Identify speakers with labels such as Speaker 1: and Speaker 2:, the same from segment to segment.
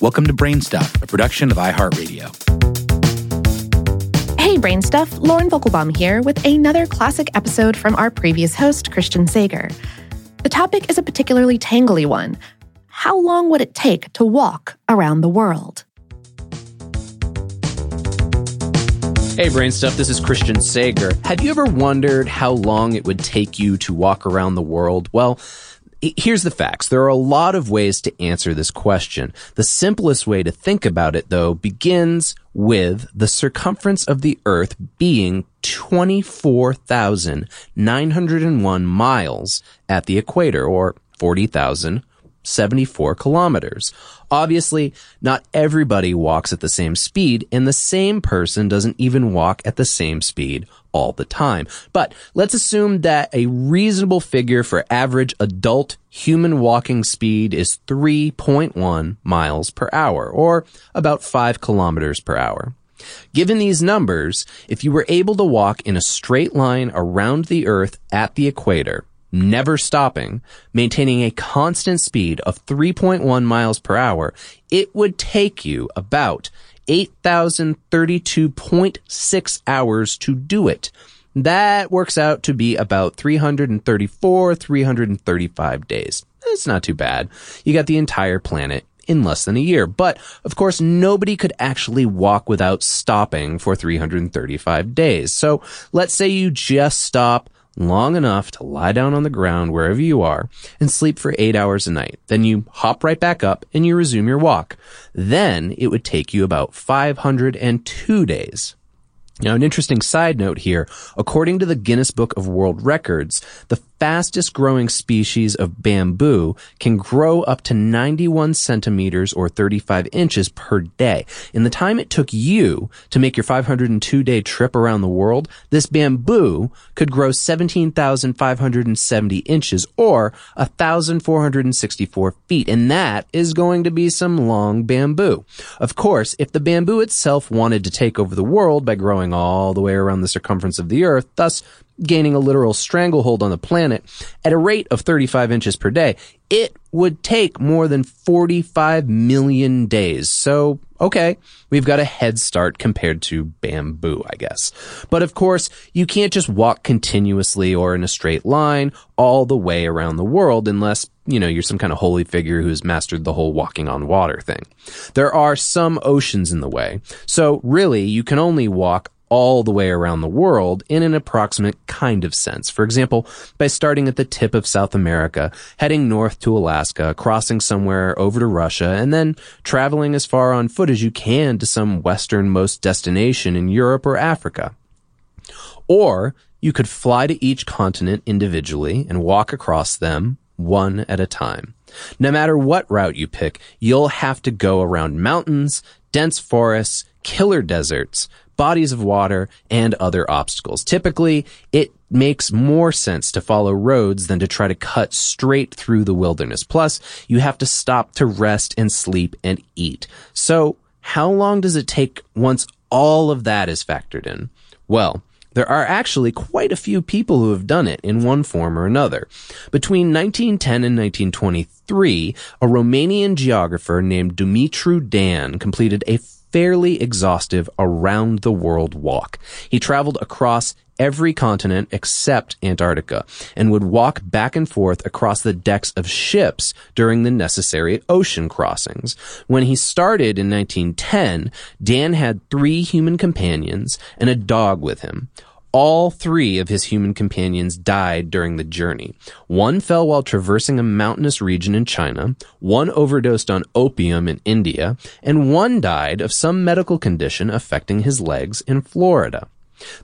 Speaker 1: Welcome to Brainstuff, a production of iHeartRadio.
Speaker 2: Hey, Brainstuff, Lauren Vogelbaum here with another classic episode from our previous host, Christian Sager. The topic is a particularly tangly one. How long would it take to walk around the world?
Speaker 3: Hey, Brain Stuff, this is Christian Sager. Have you ever wondered how long it would take you to walk around the world? Well, Here's the facts. There are a lot of ways to answer this question. The simplest way to think about it, though, begins with the circumference of the Earth being 24,901 miles at the equator, or 40,074 kilometers. Obviously, not everybody walks at the same speed, and the same person doesn't even walk at the same speed all the time. But let's assume that a reasonable figure for average adult human walking speed is 3.1 miles per hour, or about 5 kilometers per hour. Given these numbers, if you were able to walk in a straight line around the Earth at the equator, never stopping, maintaining a constant speed of 3.1 miles per hour, it would take you about 8,032.6 hours to do it. That works out to be about 334, 335 days. It's not too bad. You got the entire planet in less than a year. But of course, nobody could actually walk without stopping for 335 days. So let's say you just stop long enough to lie down on the ground wherever you are and sleep for eight hours a night. Then you hop right back up and you resume your walk. Then it would take you about 502 days. Now, an interesting side note here. According to the Guinness Book of World Records, the fastest growing species of bamboo can grow up to 91 centimeters or 35 inches per day. In the time it took you to make your 502 day trip around the world, this bamboo could grow 17,570 inches or 1,464 feet. And that is going to be some long bamboo. Of course, if the bamboo itself wanted to take over the world by growing all the way around the circumference of the earth, thus gaining a literal stranglehold on the planet at a rate of 35 inches per day, it would take more than 45 million days. So, okay, we've got a head start compared to bamboo, I guess. But of course, you can't just walk continuously or in a straight line all the way around the world unless, you know, you're some kind of holy figure who's mastered the whole walking on water thing. There are some oceans in the way. So really, you can only walk all the way around the world in an approximate kind of sense. For example, by starting at the tip of South America, heading north to Alaska, crossing somewhere over to Russia, and then traveling as far on foot as you can to some westernmost destination in Europe or Africa. Or you could fly to each continent individually and walk across them one at a time. No matter what route you pick, you'll have to go around mountains, dense forests, killer deserts, bodies of water, and other obstacles. Typically, it makes more sense to follow roads than to try to cut straight through the wilderness. Plus, you have to stop to rest and sleep and eat. So, how long does it take once all of that is factored in? Well, there are actually quite a few people who have done it in one form or another. Between 1910 and 1923, a Romanian geographer named Dumitru Dan completed a fairly exhaustive around the world walk. He traveled across every continent except Antarctica and would walk back and forth across the decks of ships during the necessary ocean crossings. When he started in 1910, Dan had three human companions and a dog with him. All three of his human companions died during the journey. One fell while traversing a mountainous region in China, one overdosed on opium in India, and one died of some medical condition affecting his legs in Florida.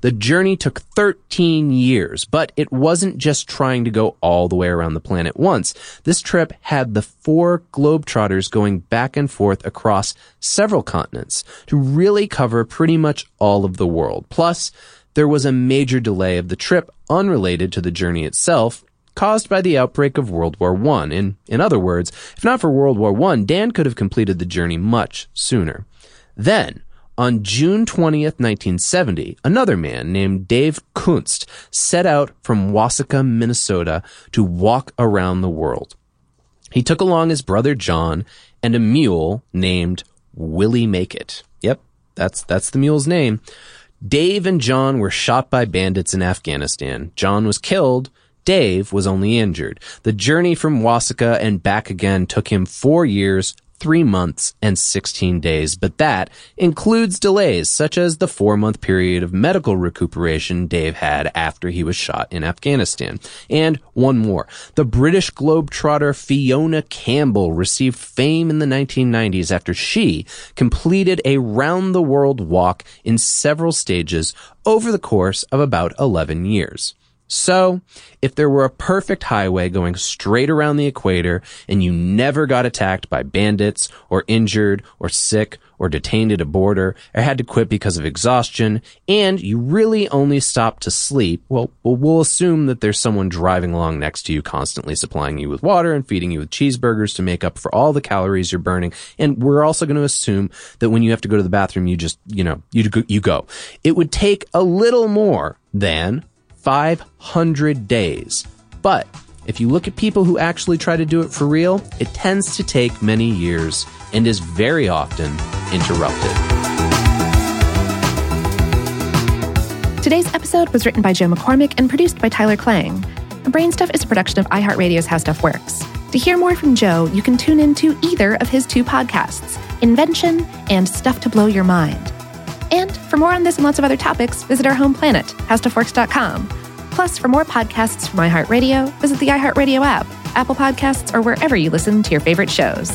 Speaker 3: The journey took 13 years, but it wasn't just trying to go all the way around the planet once. This trip had the four globetrotters going back and forth across several continents to really cover pretty much all of the world. Plus, there was a major delay of the trip unrelated to the journey itself, caused by the outbreak of World War I. In, in other words, if not for World War I, Dan could have completed the journey much sooner. Then, on June 20th, 1970, another man named Dave Kunst set out from Waseca, Minnesota to walk around the world. He took along his brother John and a mule named Willie Make It. Yep, that's that's the mule's name. Dave and John were shot by bandits in Afghanistan. John was killed. Dave was only injured. The journey from Waseca and back again took him four years, three months, and 16 days, but that includes delays such as the four month period of medical recuperation Dave had after he was shot in Afghanistan. And one more. The British Globetrotter Fiona Campbell received fame in the 1990s after she completed a round the world walk in several stages over the course of about 11 years. So, if there were a perfect highway going straight around the equator and you never got attacked by bandits or injured or sick or detained at a border or had to quit because of exhaustion and you really only stopped to sleep, well, we'll assume that there's someone driving along next to you constantly supplying you with water and feeding you with cheeseburgers to make up for all the calories you're burning. And we're also going to assume that when you have to go to the bathroom, you just, you know, you, you go. It would take a little more than 500 days. But if you look at people who actually try to do it for real, it tends to take many years and is very often interrupted.
Speaker 2: Today's episode was written by Joe McCormick and produced by Tyler Klang. Brainstuff is a production of iHeartRadio's How Stuff Works. To hear more from Joe, you can tune into either of his two podcasts, Invention and Stuff to Blow Your Mind. And for more on this and lots of other topics, visit our home planet, howstuffworks.com. Plus, for more podcasts from iHeartRadio, visit the iHeartRadio app, Apple Podcasts, or wherever you listen to your favorite shows.